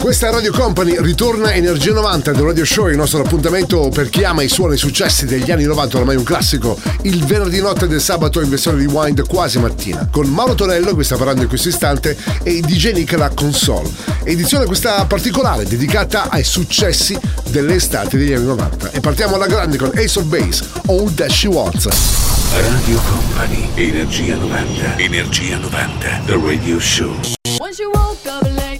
Questa è Radio Company, ritorna Energia 90 del Radio Show, il nostro appuntamento per chi ama i suoni e i successi degli anni 90, ormai un classico, il venerdì notte del sabato in versione rewind quasi mattina, con Mauro Torello, che sta parlando in questo istante, e DJ Nick la console. Edizione questa particolare, dedicata ai successi delle estati degli anni 90. E partiamo alla grande con Ace of Base, All That She Wants. Radio Company, Energia 90. Energia 90. The Radio Show. When she woke up late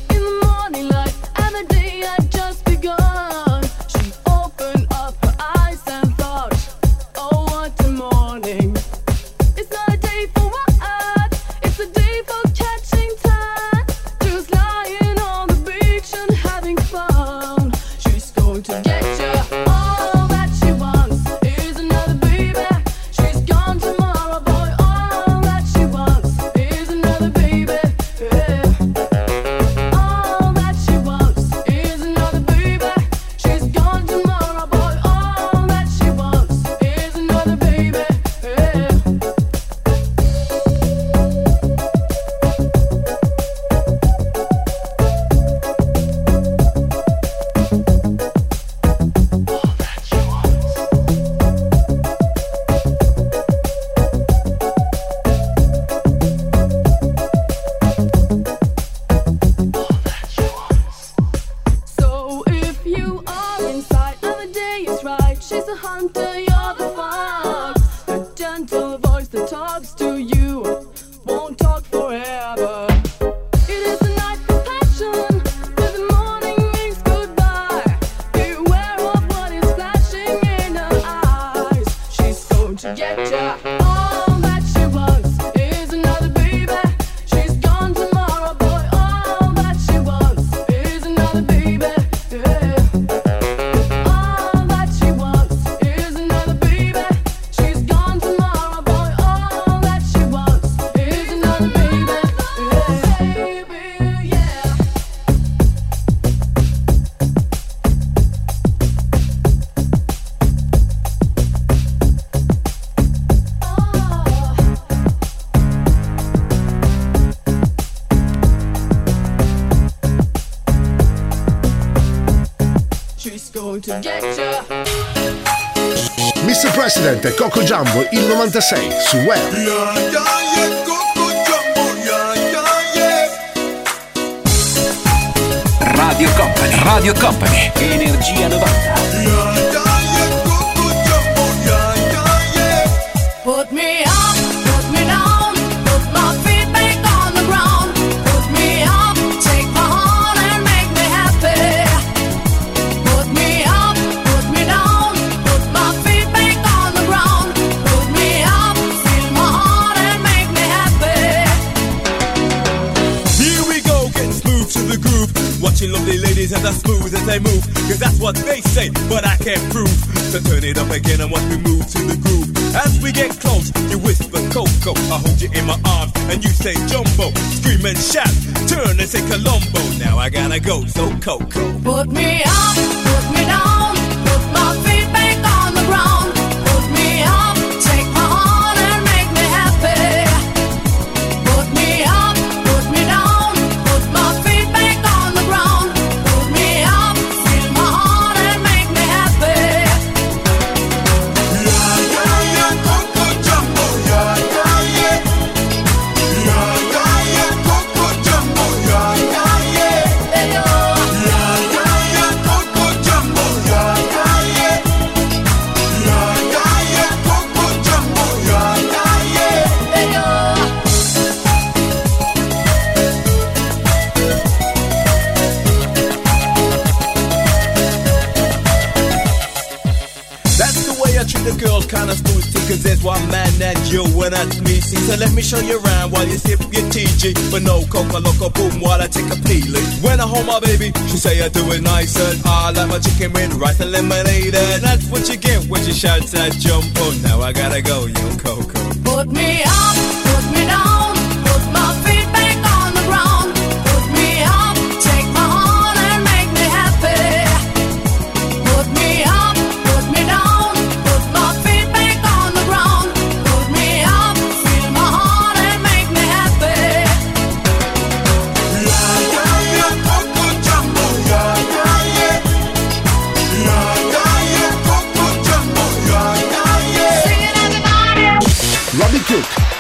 Mr. President, Coco Jumbo, il 96, su Web. Radio Company, Radio Company, Energia 90. As smooth as they move. Cause that's what they say, but I can't prove. So turn it up again and watch me move to the groove. As we get close, you whisper Coco. I hold you in my arms and you say Jumbo. Scream and shout, turn and say Colombo. Now I gotta go, so Coco. Put me up, put me down, and that's me. See, so let me show you around while you sip your TG. But no coca loco boom while I take a peeling. When I hold my baby, she say I do it nice and I like my chicken with rice and lemonade. And that's what you get when she shouts that jump. Oh, now I gotta go, yo, Coco. Put me up,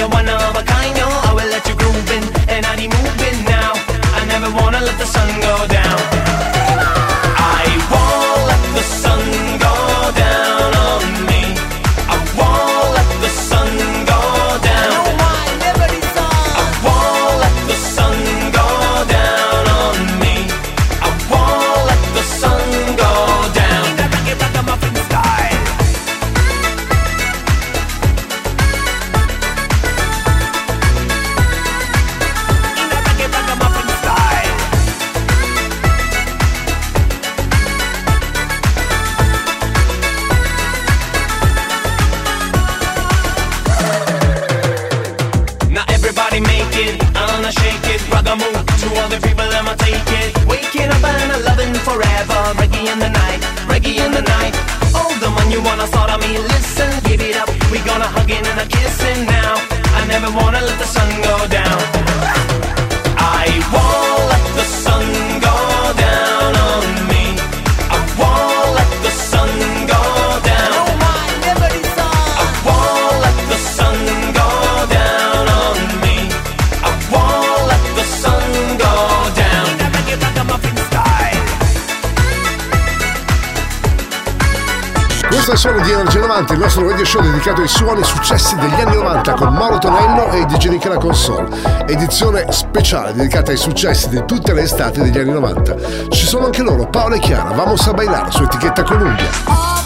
you wanna overcome. per i suoni successi degli anni 90 con Mauro Tonello e DJ Nicola Console, edizione speciale dedicata ai successi di tutte le estate degli anni 90. Ci sono anche loro, Paolo e Chiara, Vamos a bailar su etichetta Columbia.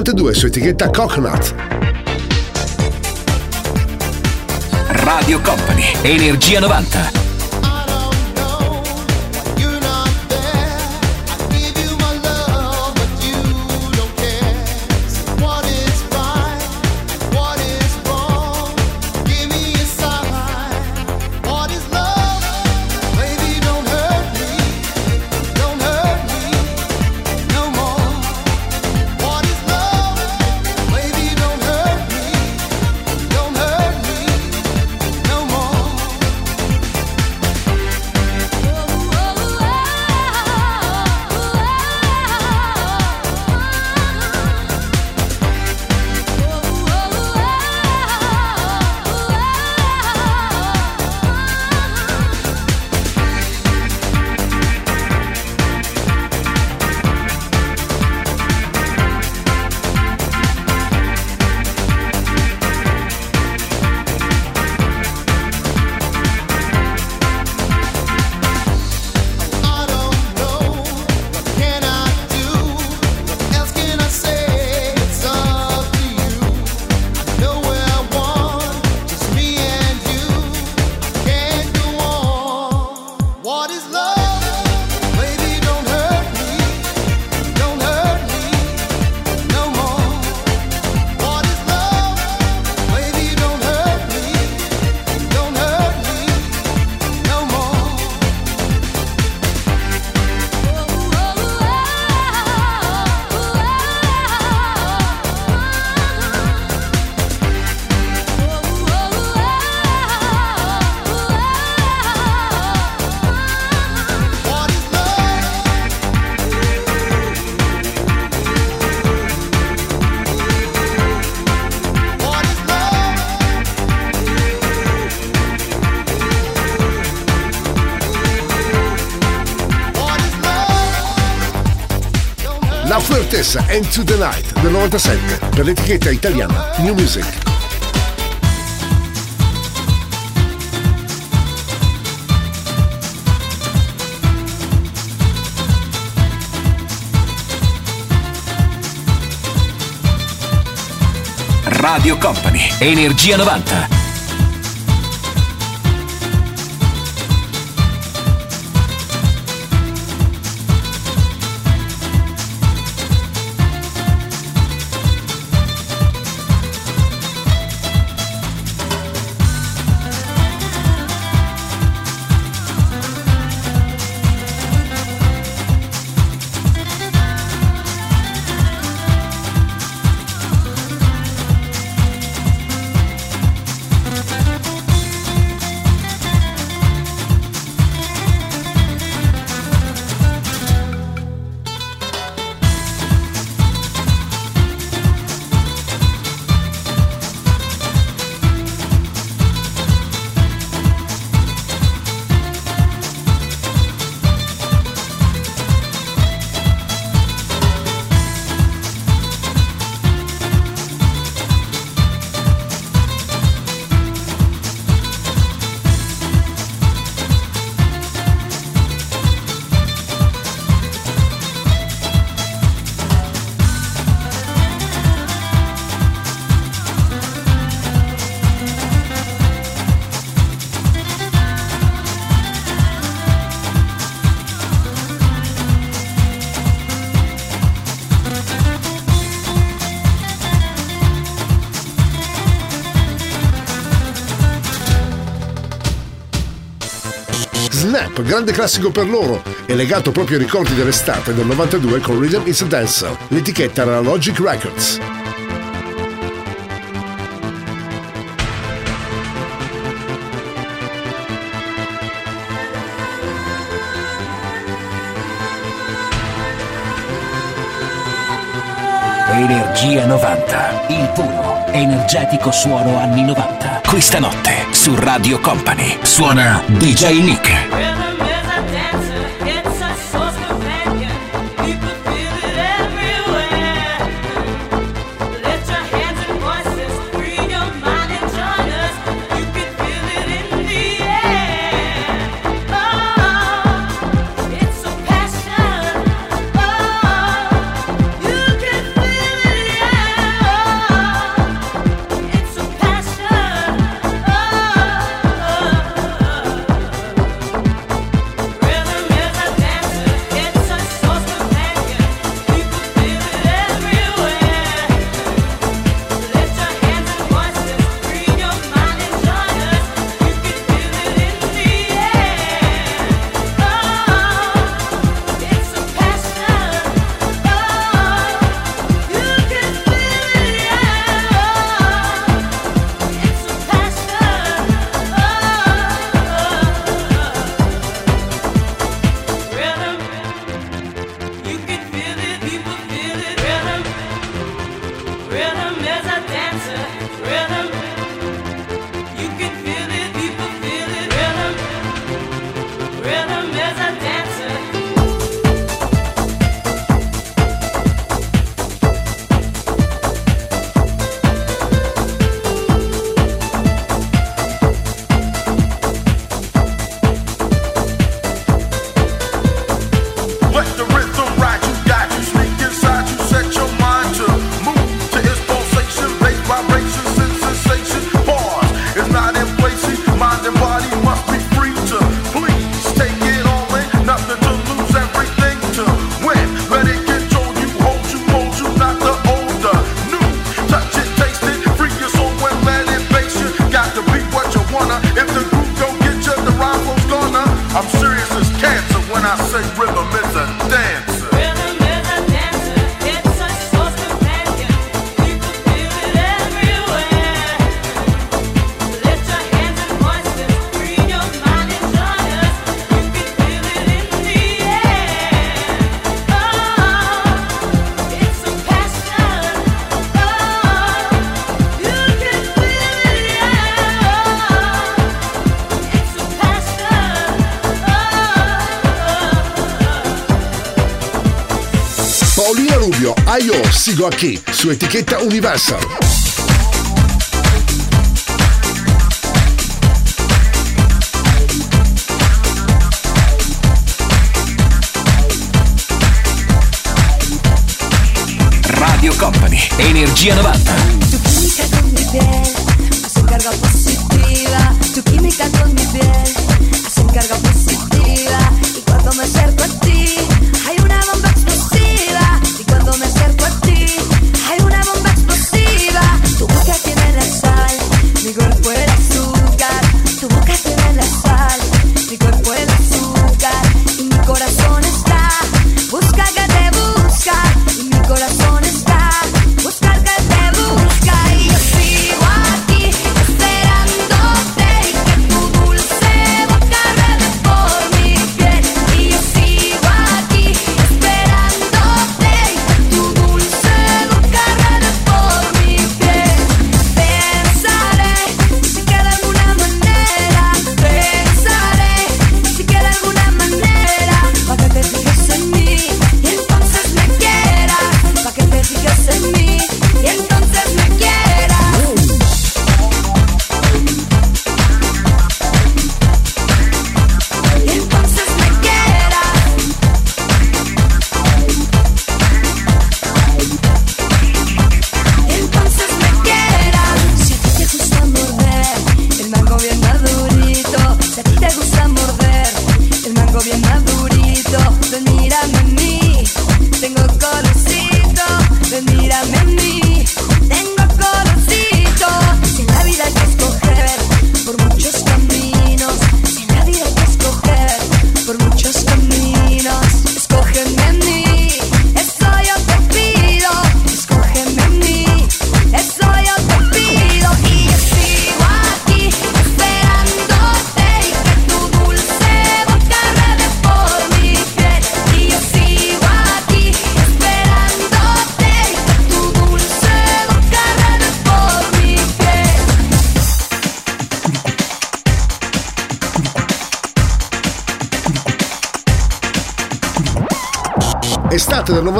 1992 su etichetta Coconut. Radio Company, Energia 90. La Fuertessa Into the Night del 97 per l'etichetta italiana New Music. Radio Company, Energia 90. Grande classico per loro, è legato proprio ai ricordi dell'estate del 92 con Rhythm is a Dancer. L'etichetta era Logic Records. Energia 90, il puro, energetico suono anni 90. Questa notte su Radio Company suona DJ Nick. Sigo a chi? Su etichetta Universal. Radio Company, Energia 90. Tu química con mi piel, azúcar va positiva, tu química con mi piel.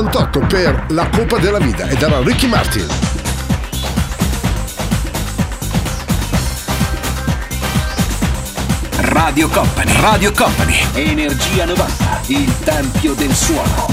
98 per La Coppa della Vita ed era Ricky Martin. Radio Company, Radio Company, Energia 90, il tempio del suono.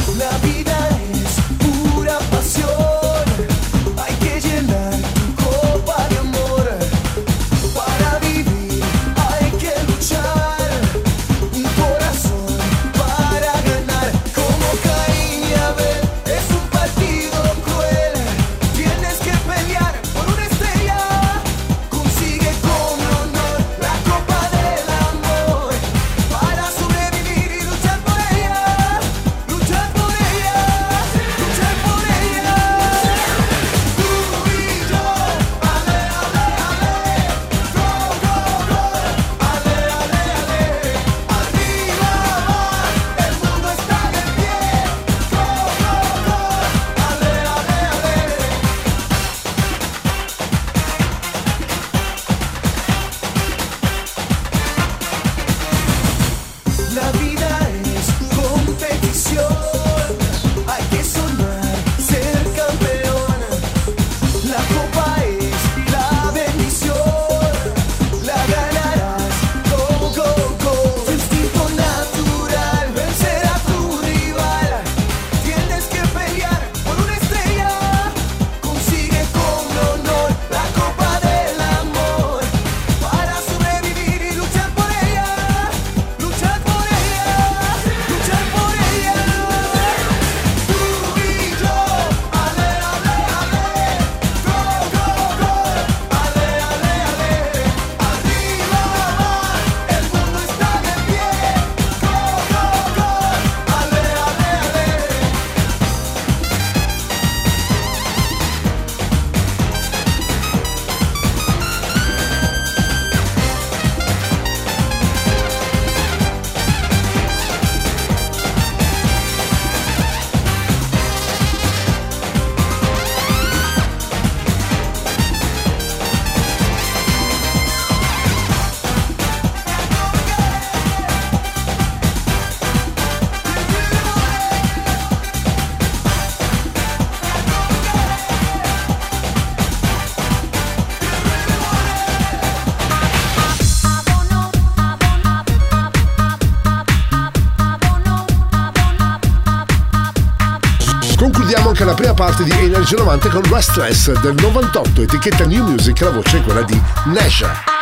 anche la prima parte di Energy 90 con Restless del 98, etichetta New Music, la voce è quella di Nasha.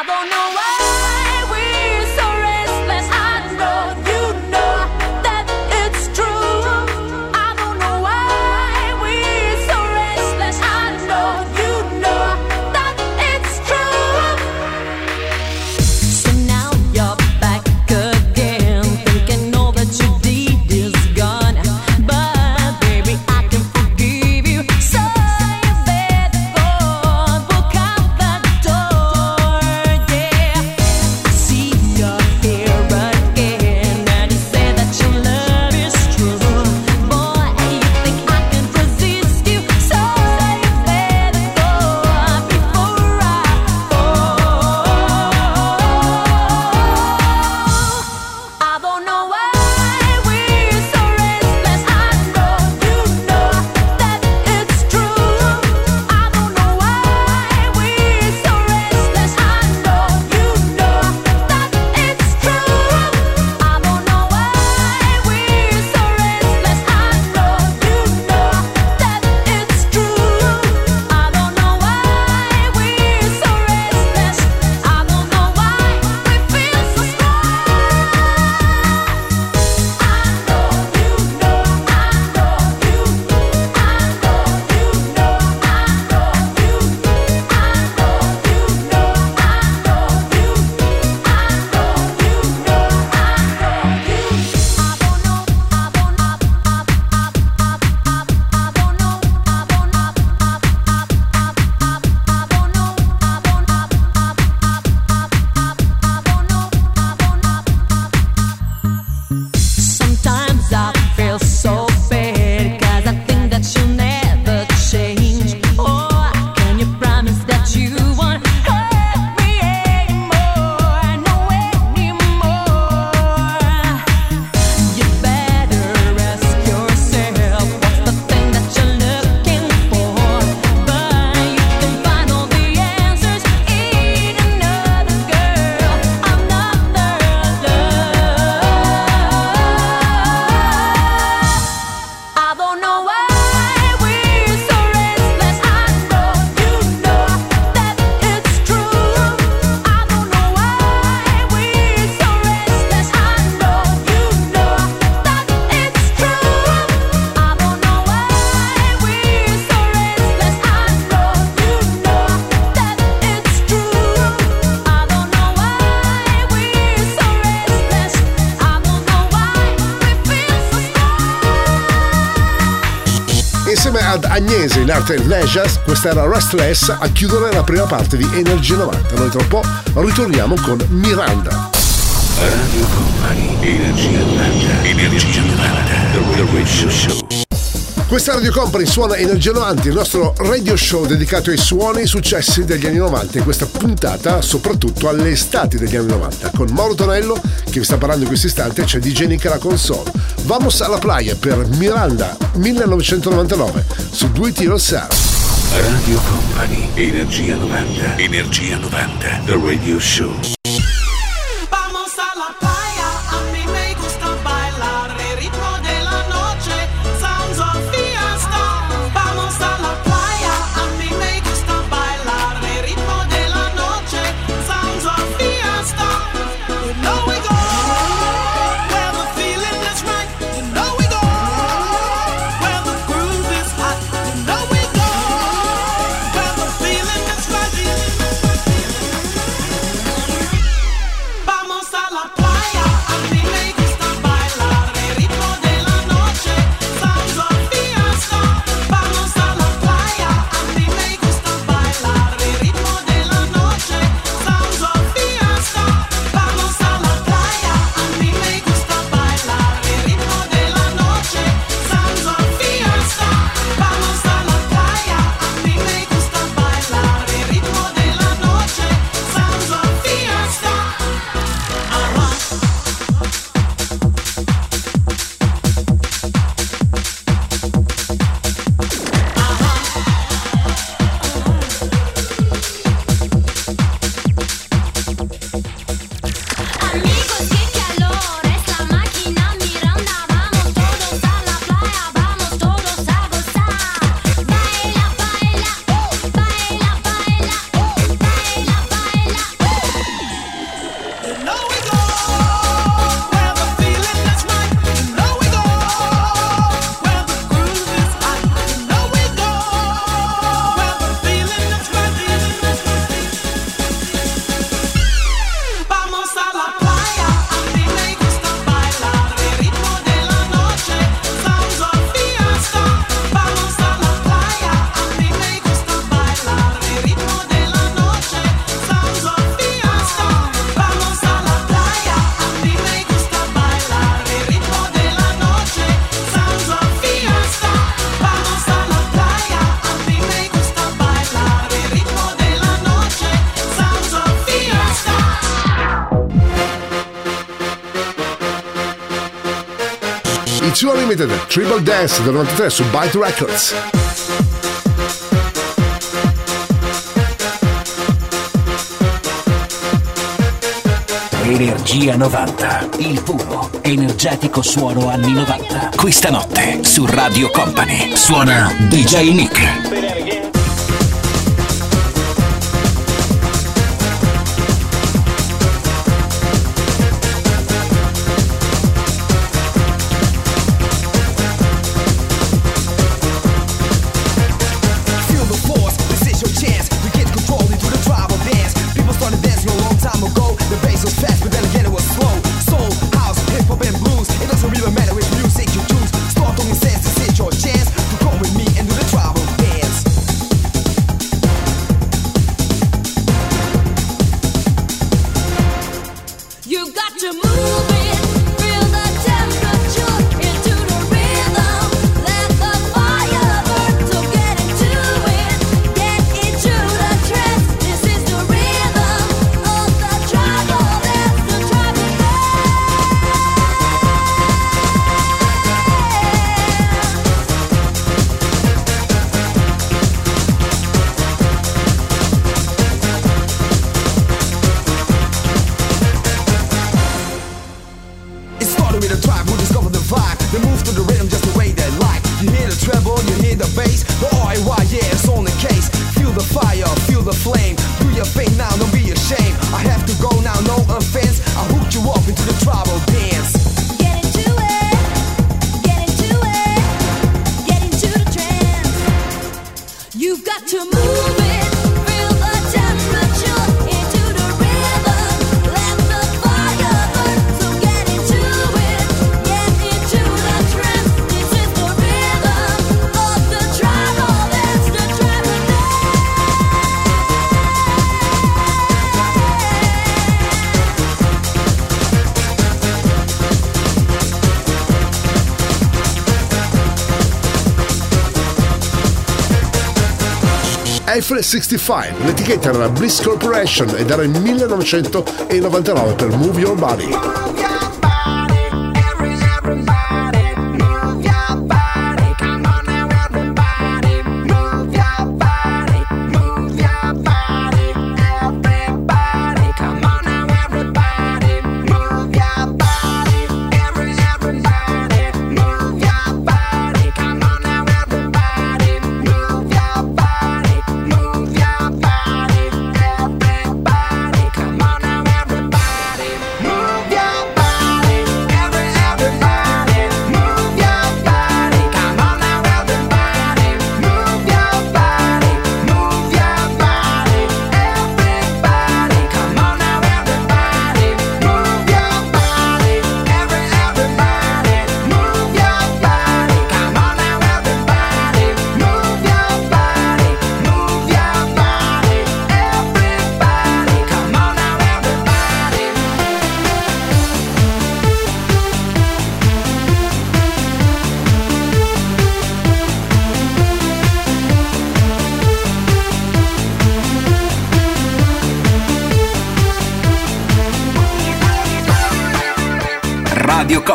Ad Agnese in arte Leisure, questa era Restless a chiudere la prima parte di Energy 90. Noi tra un po' ritorniamo con Miranda. Radio Company, Energia 90, Energia 90, The Radio Show. Questa Radio Company suona Energia 90, il nostro radio show dedicato ai suoni e ai successi degli anni 90 e questa puntata soprattutto alle estati degli anni 90 con Mauro Tonello che vi sta parlando in questo istante c'è DJ Nick la console. Vamos alla playa per Miranda 1999 su Due Tiro Sar. Radio Company, Energia 90, Energia 90, The Radio Show. Limited, Triple Dance del 93 su Byte Records. Energia 90, il puro, energetico suono anni 90. Questa notte su Radio Company suona DJ Nick. Rifle 65, l'etichetta era la Bliss Corporation ed era il 1999 per Move Your Body.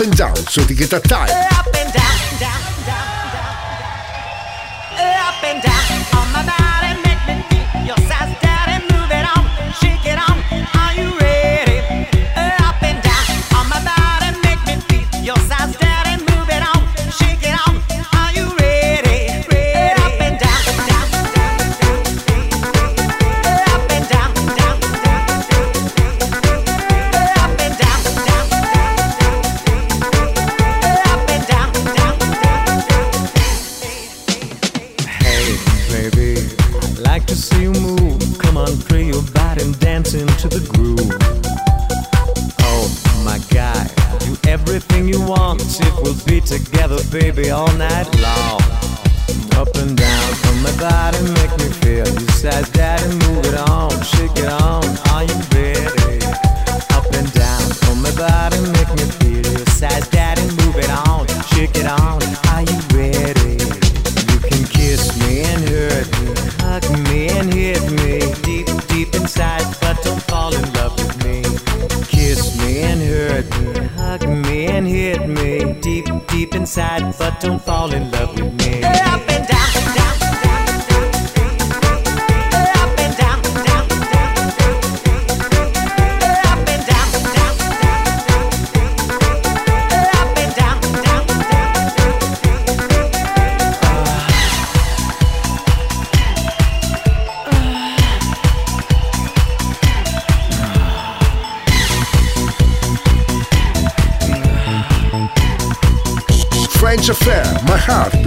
Up and Down su etichetta Time.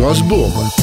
вас Бога.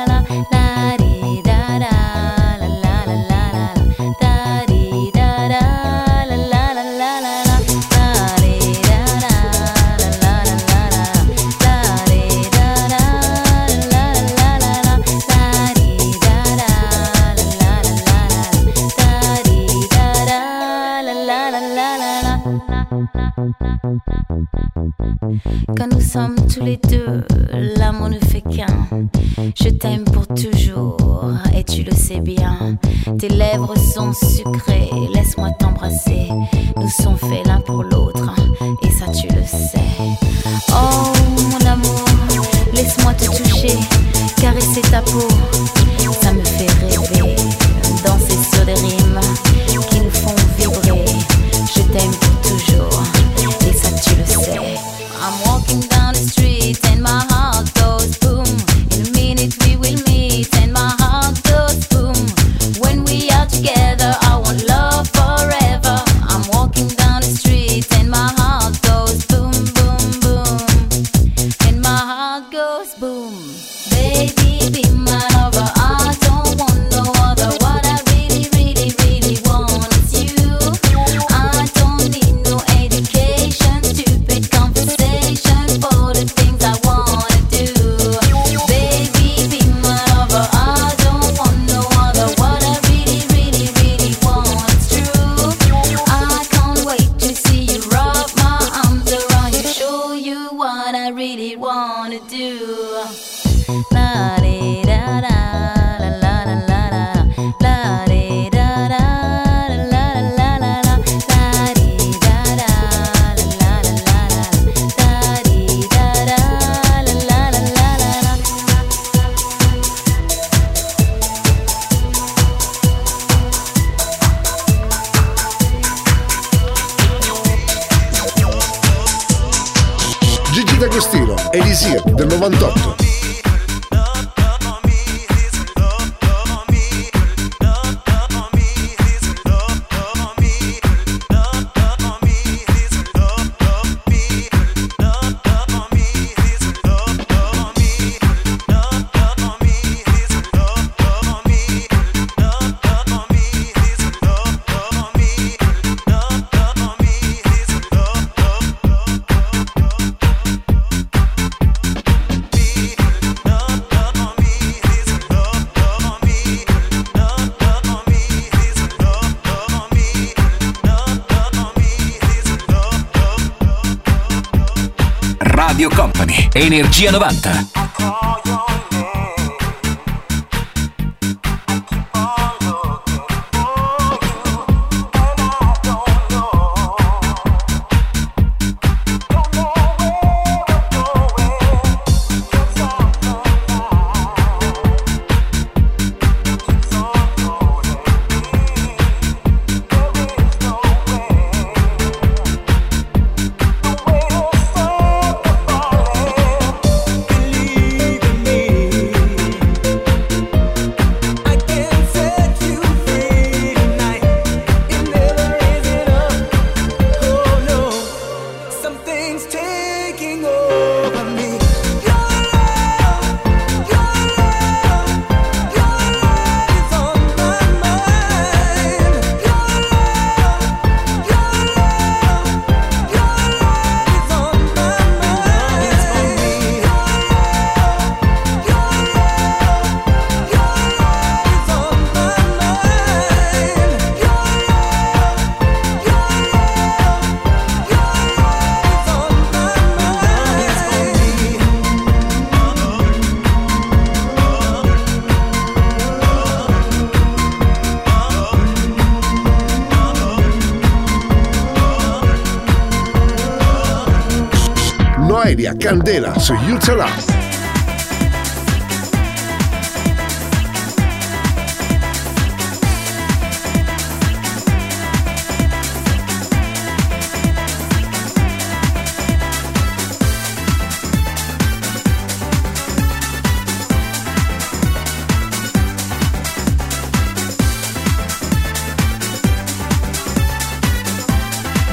Quand nous sommes tous les deux, l'amour ne fait qu'un. Je t'aime pour toujours et tu le sais bien. Tes lèvres sont sucrées, laisse-moi t'embrasser. Nous sommes faits l'un pour l'autre et ça tu le sais. Oh mon amour, laisse-moi te toucher, caresser ta peau Elisir del 98. Energia 90. Candela su Utah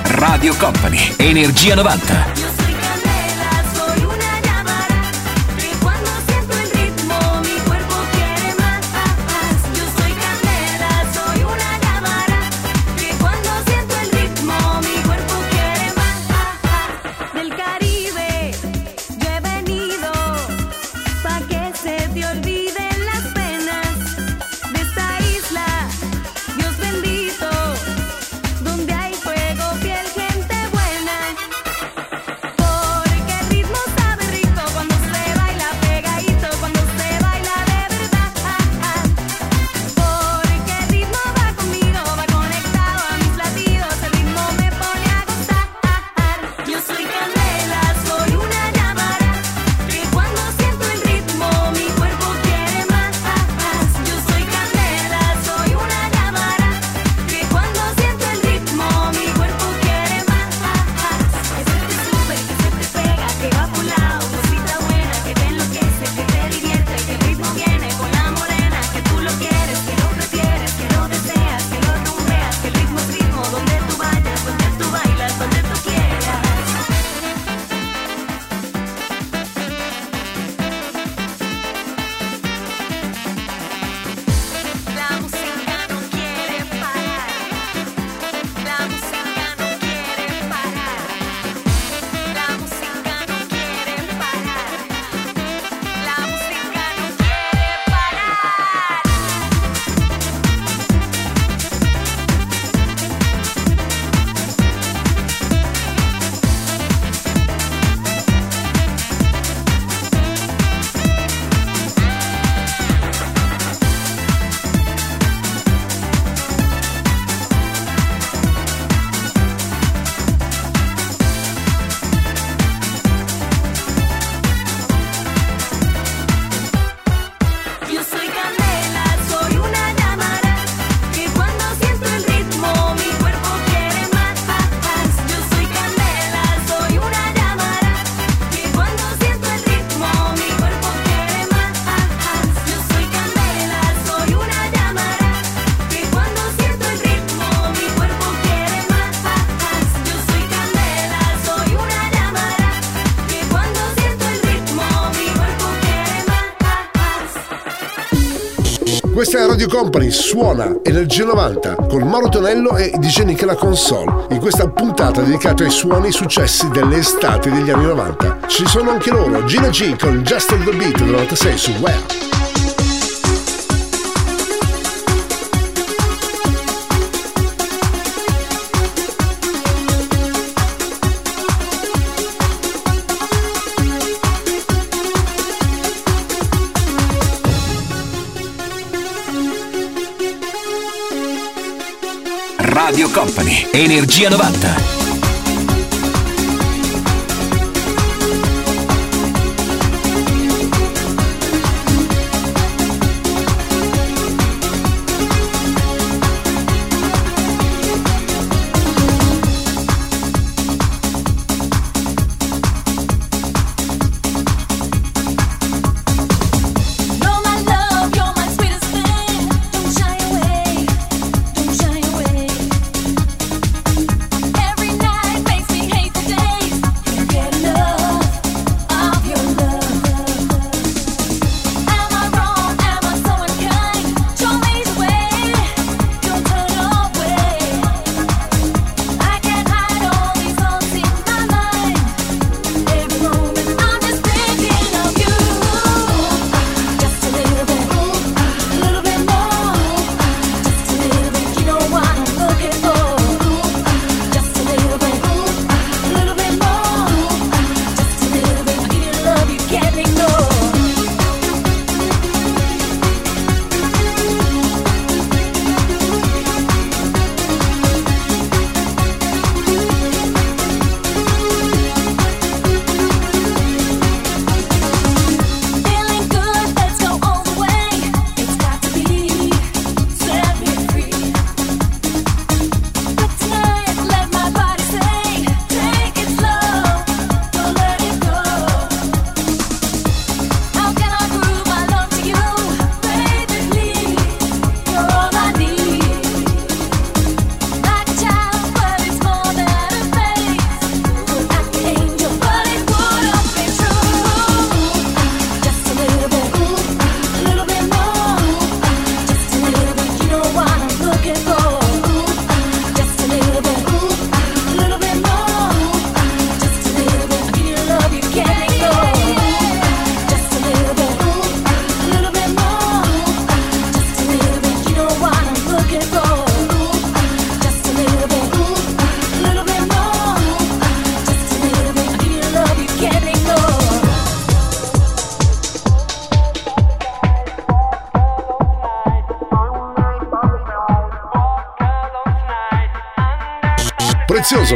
Radio Company, Energia 90. Questa è Radio Company, suona Energia 90 con Mauro Tonello e DJ Nick la console. In questa puntata dedicata ai suoni successi dell'estate degli anni 90. Ci sono anche loro, Gina G con Just the Beat 96 su Where. Energia 90.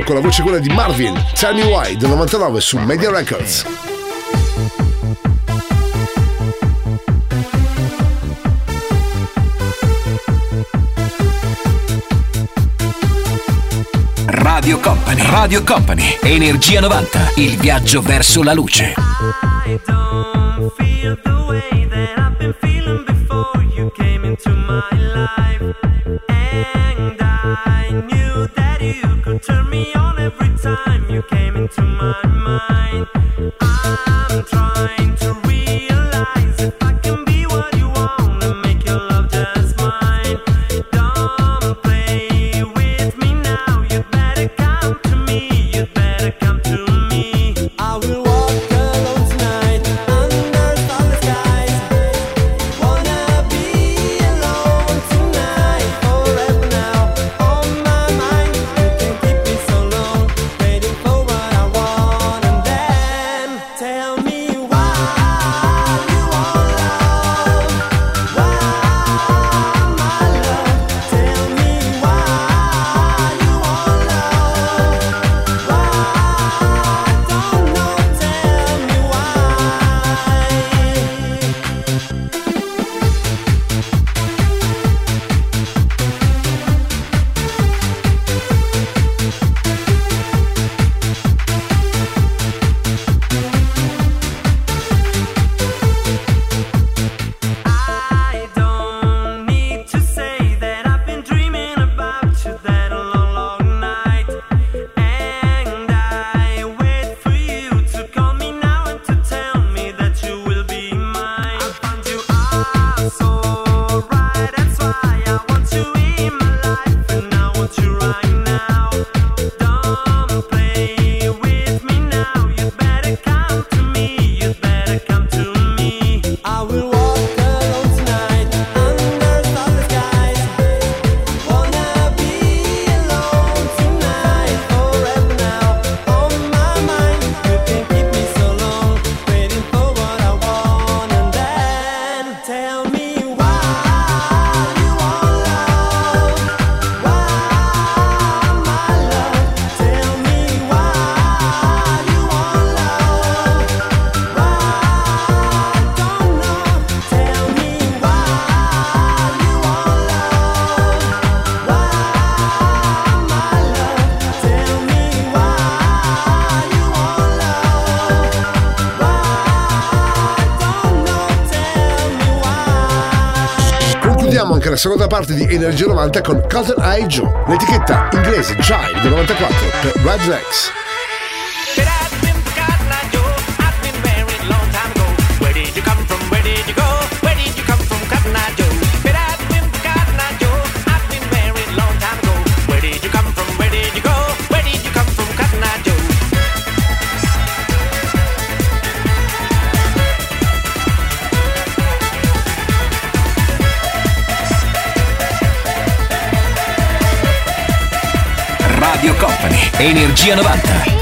Con la voce quella di Marvin, Tell Me Why del 99 su Media Records. Radio Company, Radio Company, Energia 90, il viaggio verso la luce. seconda parte di Energia 90 con Cotton Eye Joe, l'etichetta inglese Child del 94 per Red Legs. Energia 90.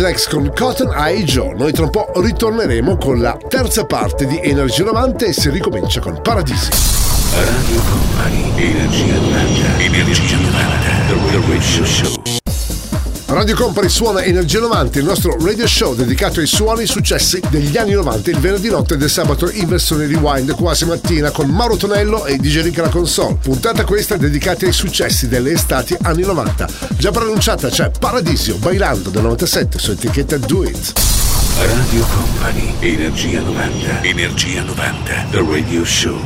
Redlex con Cotton Eye Joe. Noi tra un po' ritorneremo con la terza parte di Energia 90 e si ricomincia con Paradisi. Radio Company, Energia 90, Energia 90, The Radio Show. Radio Company suona Energia 90, il nostro radio show dedicato ai suoni successi degli anni 90 il venerdì notte del sabato in versione rewind quasi mattina con Mauro Tonello e DJ Rick la console. Puntata questa dedicata ai successi delle estati anni 90. Già pronunciata c'è cioè Paradisio Bailando del 97 su etichetta Do It. Radio Company, Energia 90, Energia 90, The Radio Show.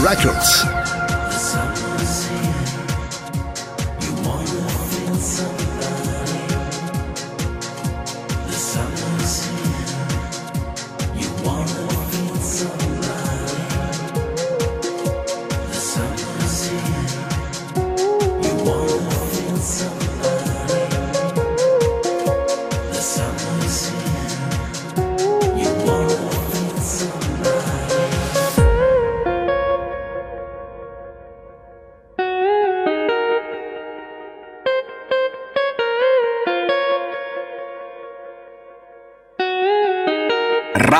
Records.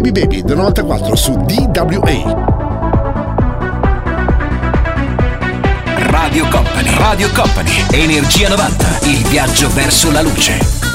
Baby Baby del 94 su DWA. Radio Company, Radio Company, Energia 90, il viaggio verso la luce.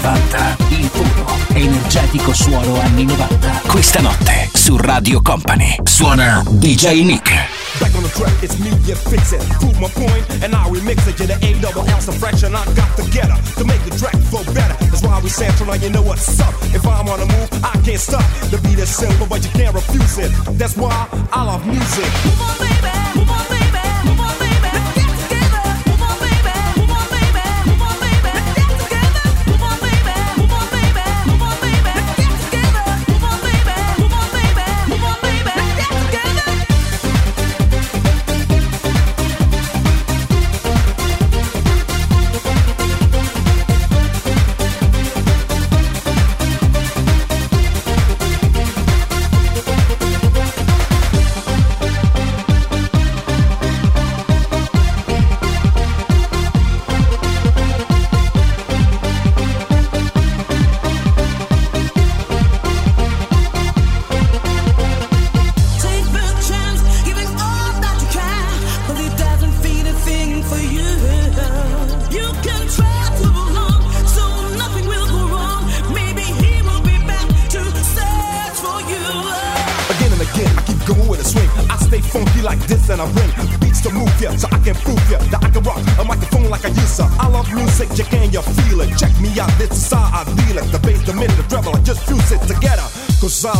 90. Il puro, energetico suono anni 90. Questa notte su Radio Company suona DJ Nick. Back on the track, it's me, you fix it. Prove my point, and now we mix it. You're the A double ounce of fraction. I got together to make the track flow better. That's why we sample, now you know what's up. If I'm on a move, I can't stop. The beat is simple, but you can't refuse it. That's why I love music. Come on, baby.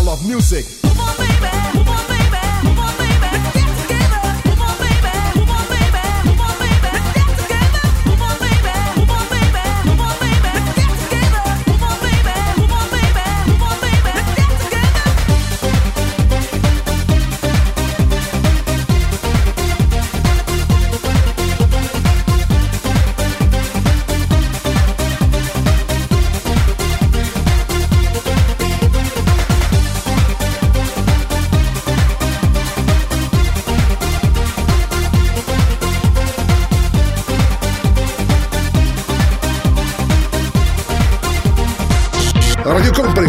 love music.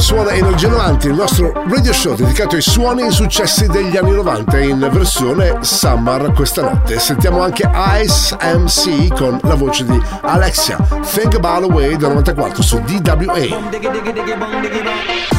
suona Energia 90, il nostro radio show dedicato ai suoni e successi degli anni 90 in versione summer questa notte. Sentiamo anche Ice MC con la voce di Alexia, Think About Away da 94 su DWA.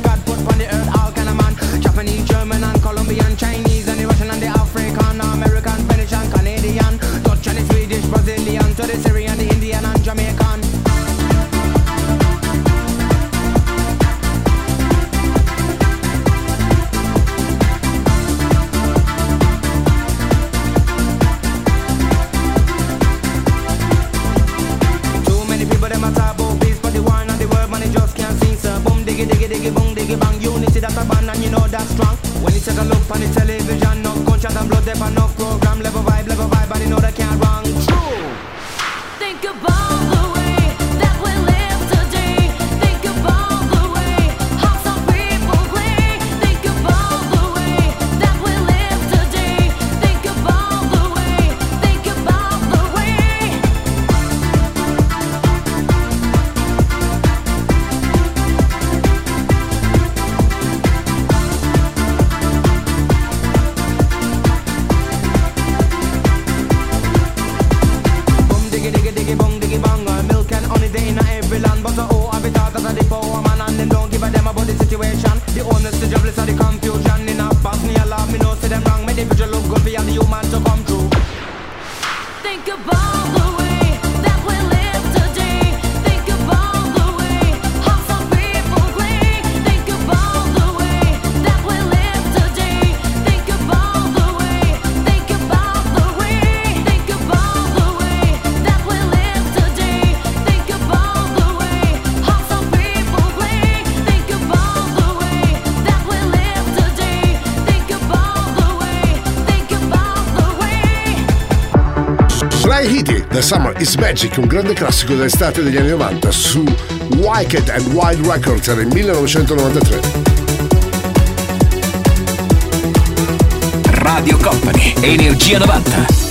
Summer is Magic, un grande classico dell'estate degli anni 90 su Wicked and Wild Records nel 1993. Radio Company, Energia 90.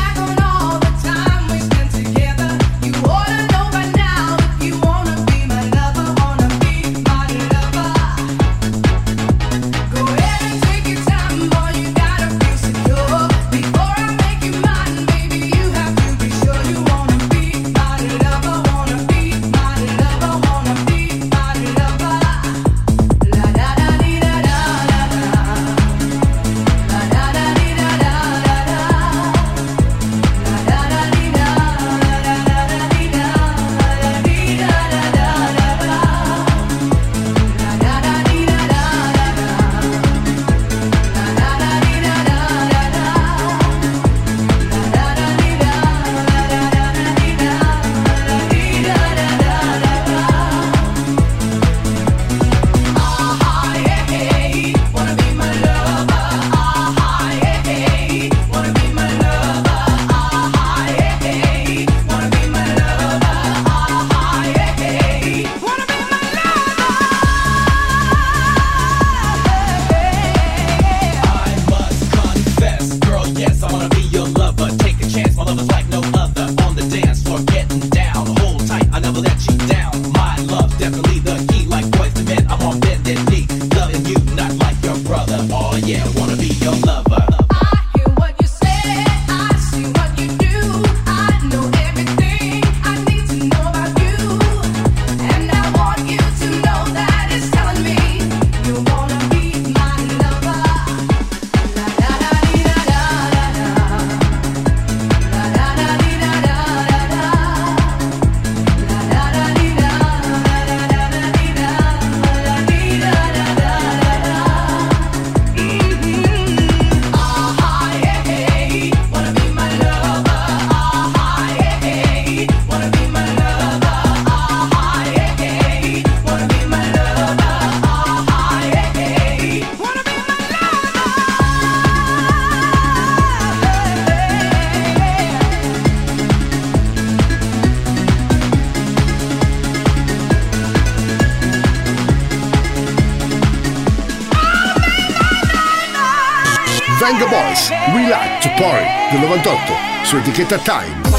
Venga Boys, We Like to Party del 98 su etichetta Time.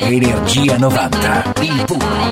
Energia 90, il puro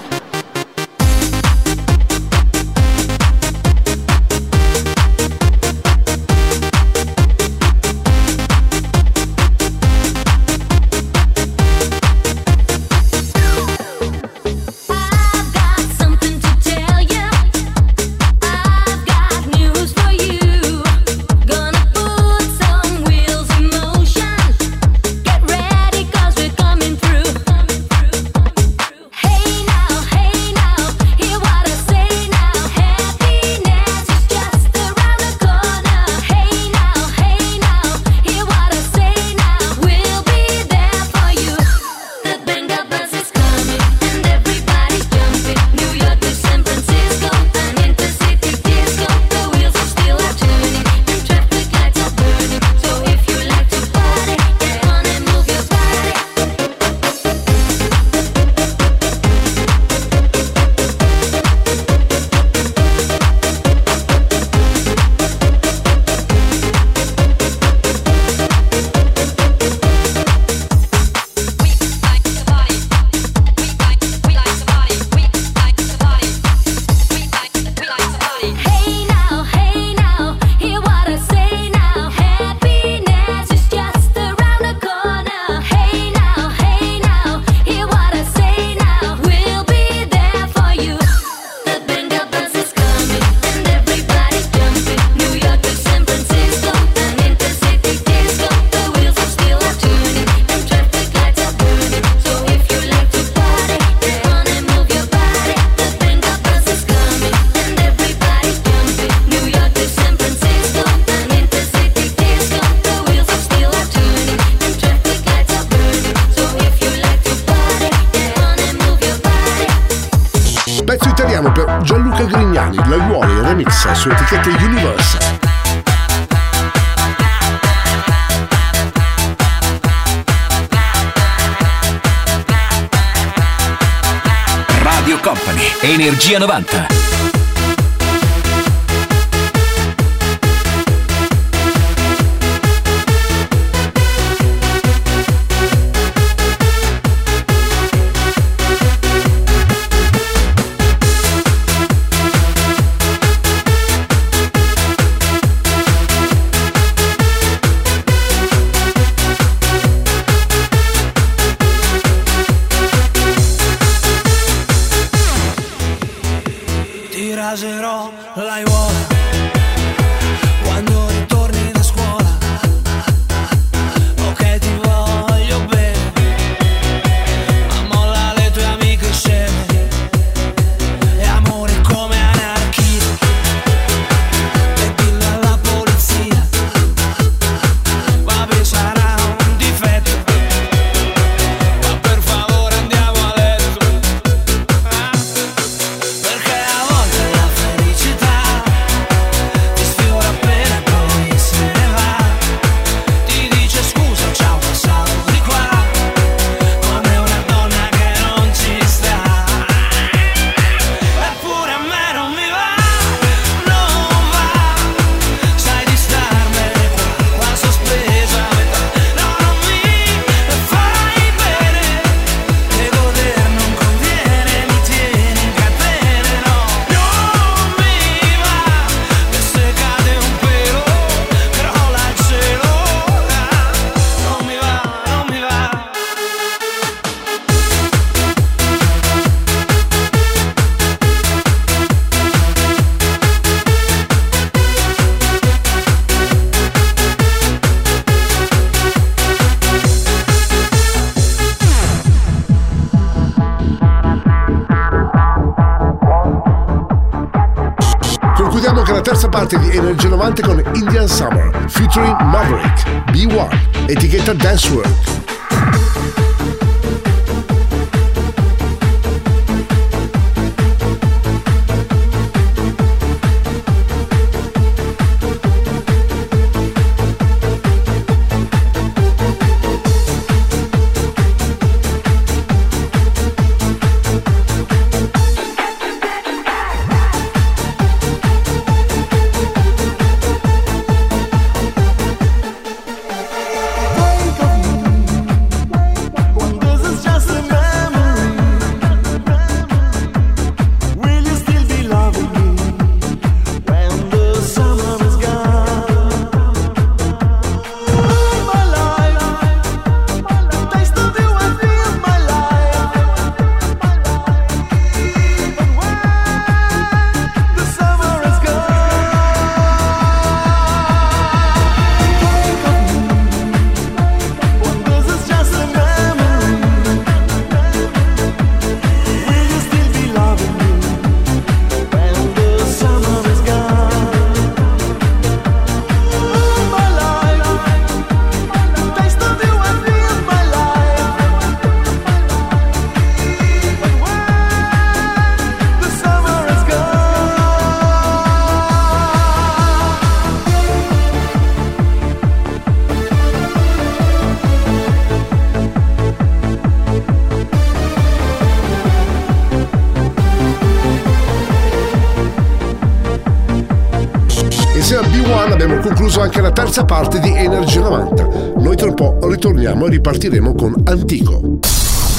Concluso anche la terza parte di Energia 90. Noi tra un po' ritorniamo e ripartiremo con Antico.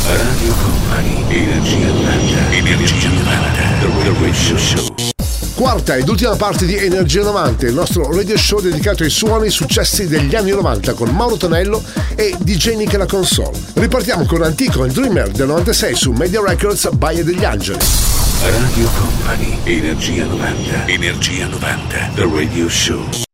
Radio Company, Energia 90, Energia 90, The Radio Show. Quarta ed ultima parte di Energia 90, il nostro radio show dedicato ai suoni e successi degli anni 90 con Mauro Tonello e DJ Nick la console. Ripartiamo con Antico il Dreamer del 96 su Media Records Baia degli Angeli. Radio Company, Energia 90, Energia 90, The Radio Show.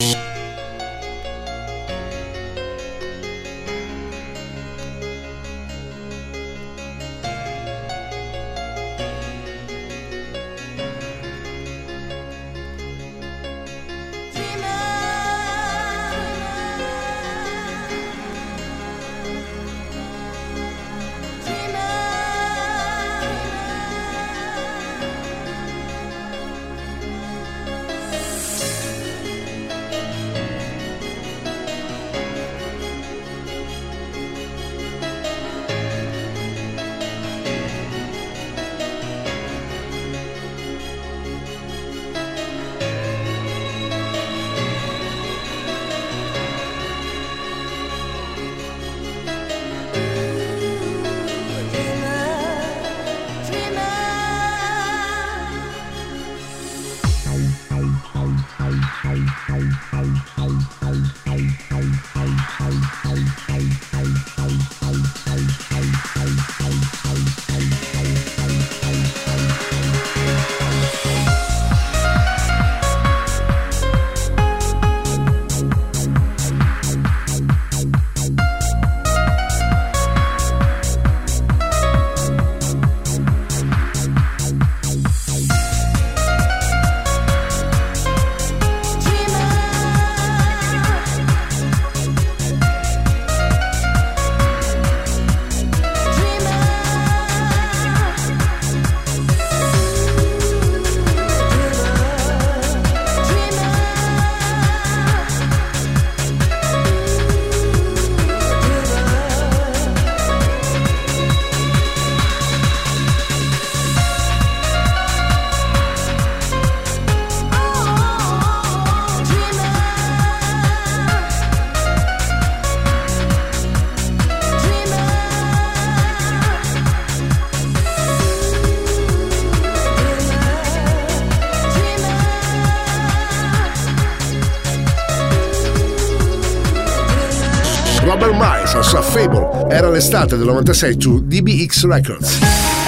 L'estate del 96 su DBX Records.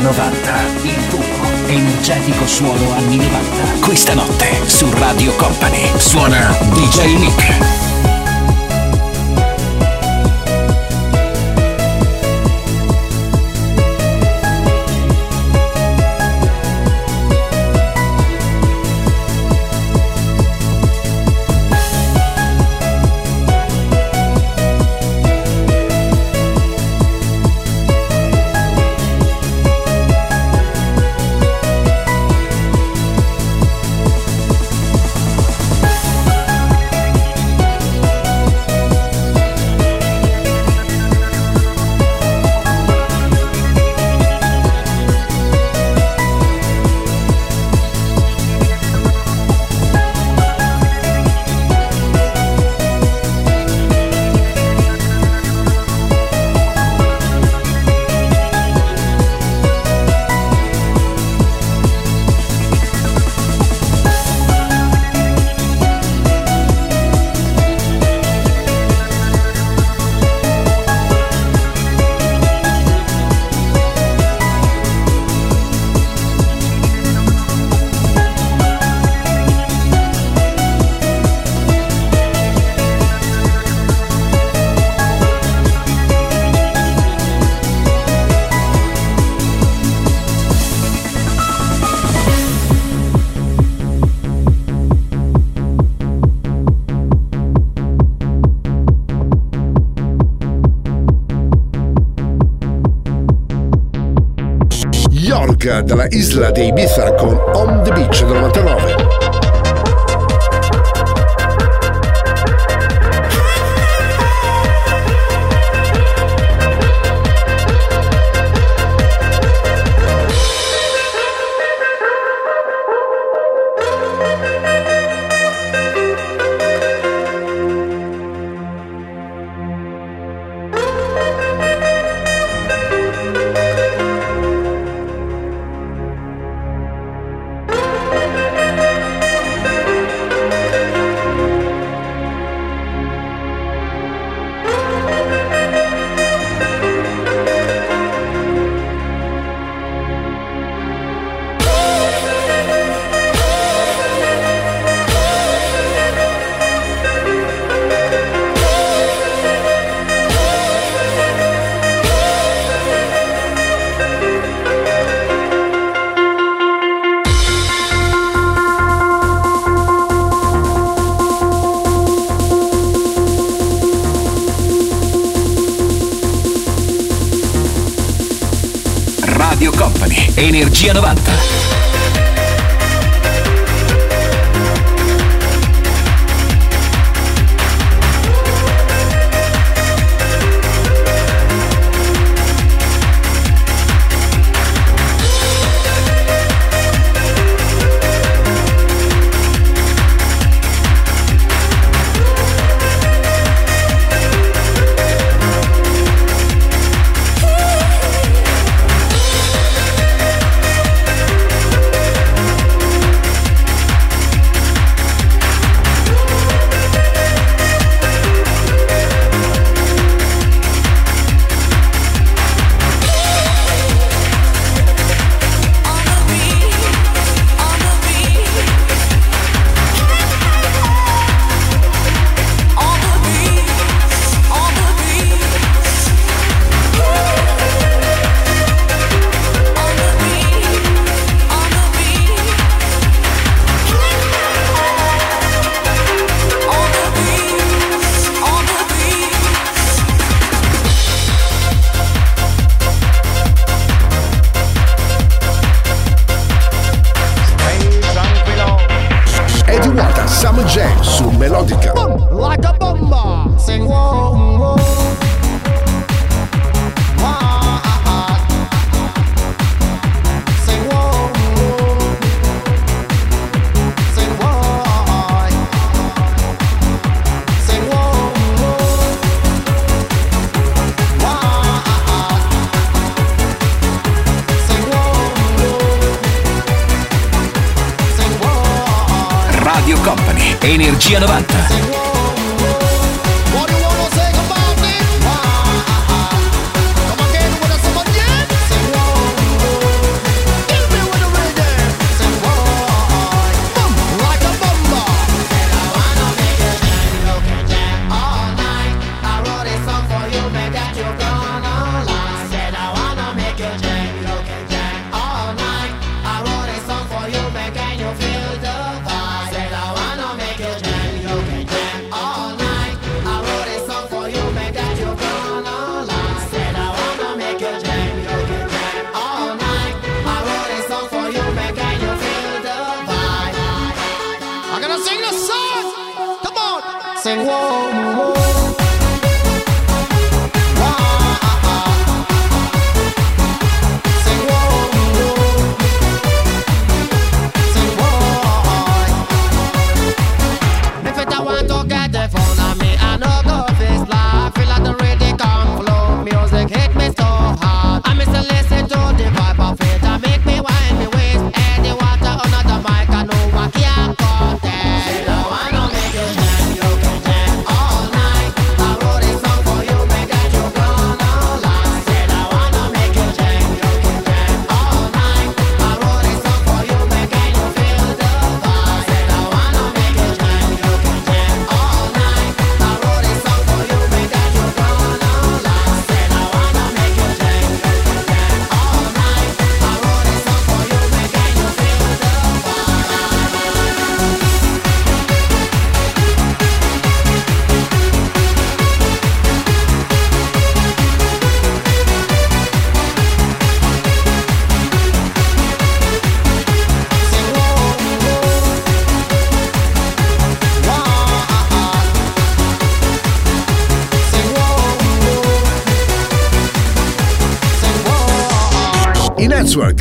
90, il puro, energetico suono anni 90. Questa notte su Radio Company suona DJ Nick. dalla isla dei Ibiza con On the Beach del 99.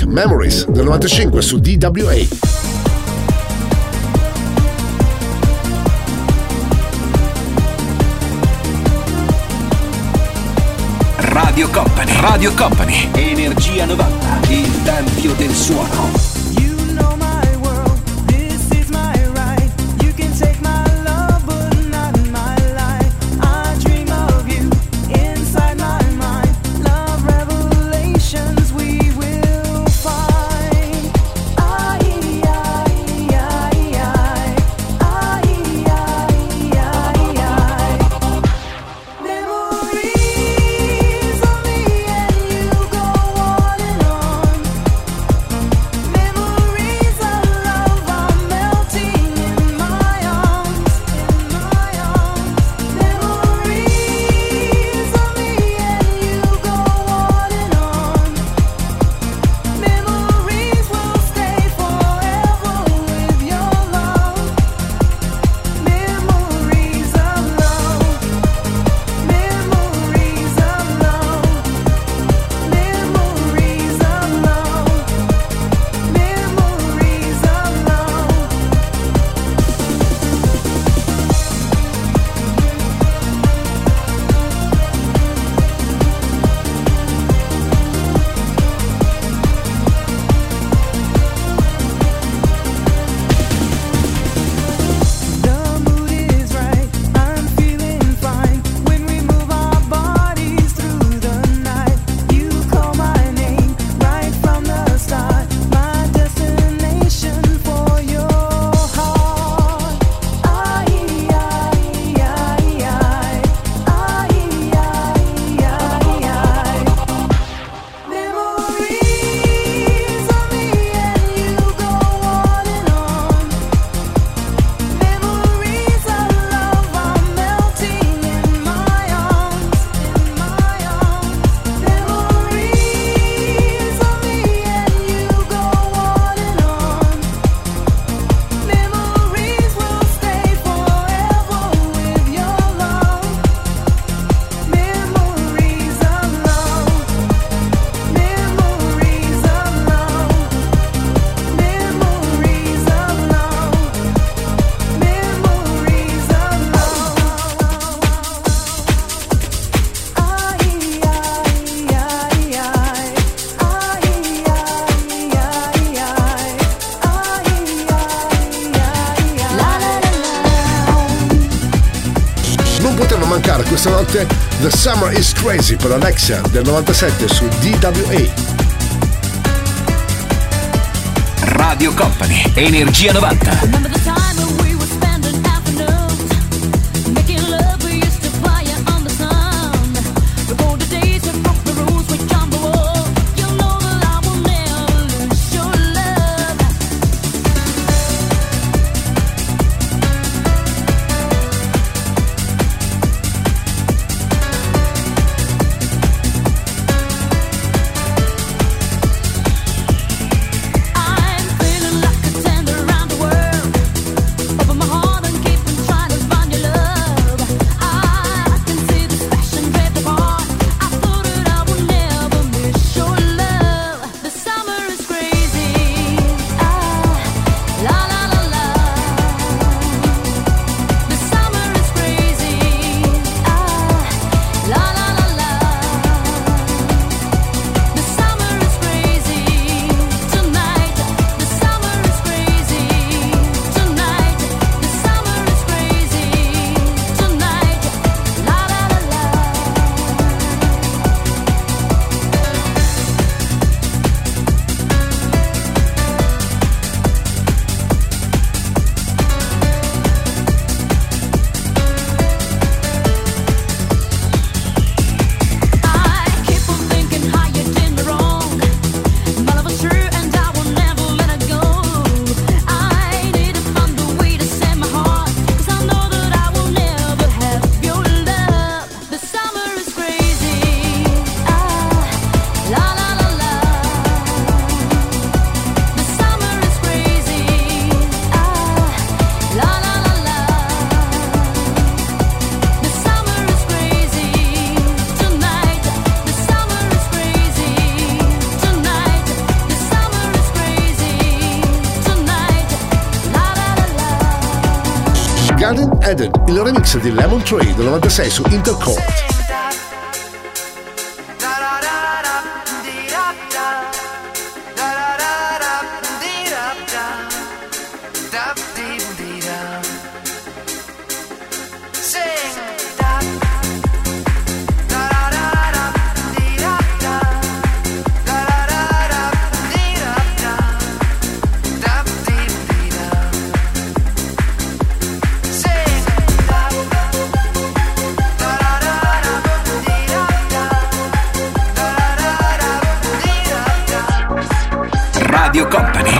Memories del 95 su DWA. Radio Company, Radio Company, Energia 90, il tempio del suono. Crazy per Alexa del 97 su DWA. Radio Company, Energia 90. Eden, il remix di Lemon del 96 su Intercourt.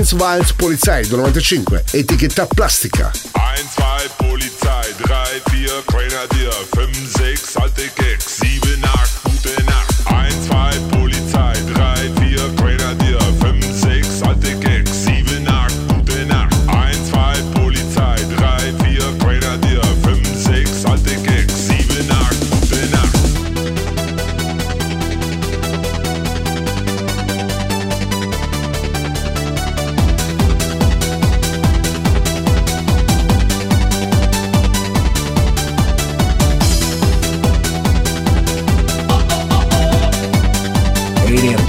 1, 1, Polizei 95, Etichetta Plastica. 1, 2, Polizei, 3, 4, Grenadier, 5, 6, alte Keks.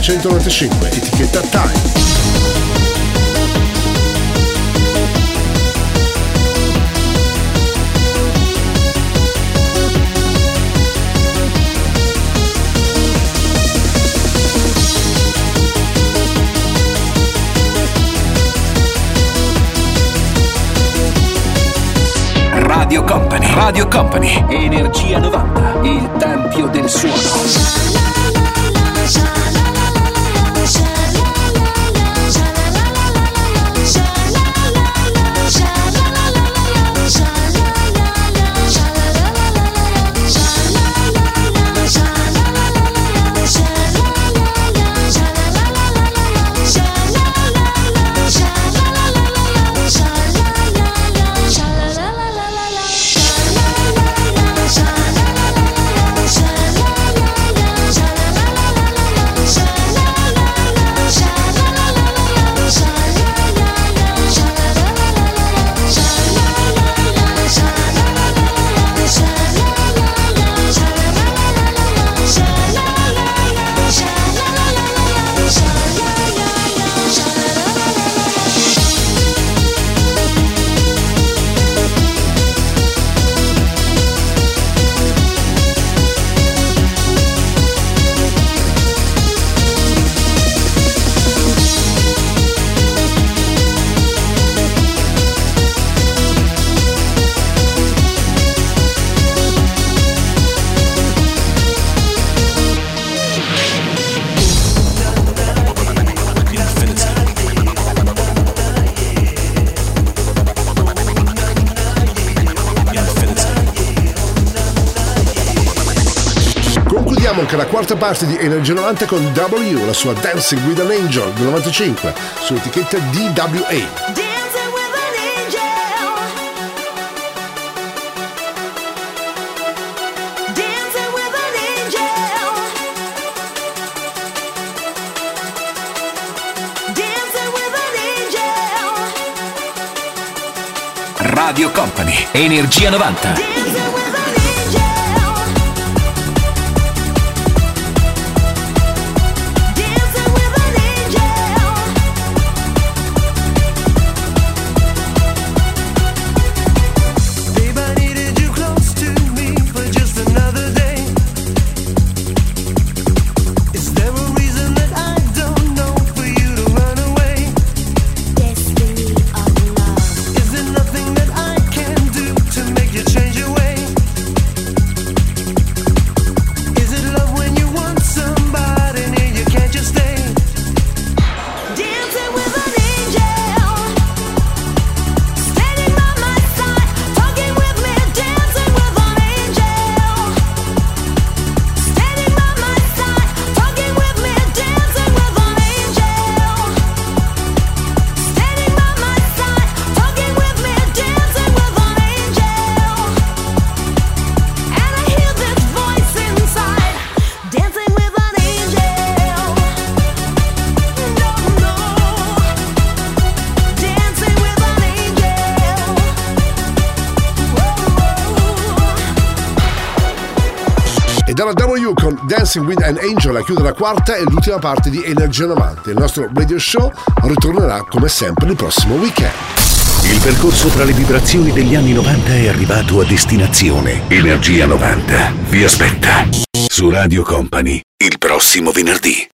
1995, etichetta Time. Radio Company, Radio Company, Energia 90, il tempio del suono. Parte di Energia 90 con W, la sua Dancing with an Angel del 95, su etichetta DWA. Radio Company, Energia 90. Chiudere la quarta e l'ultima parte di Energia 90. Il nostro radio show ritornerà come sempre il prossimo weekend. Il percorso tra le vibrazioni degli anni 90 è arrivato a destinazione. Energia 90 vi aspetta su Radio Company il prossimo venerdì.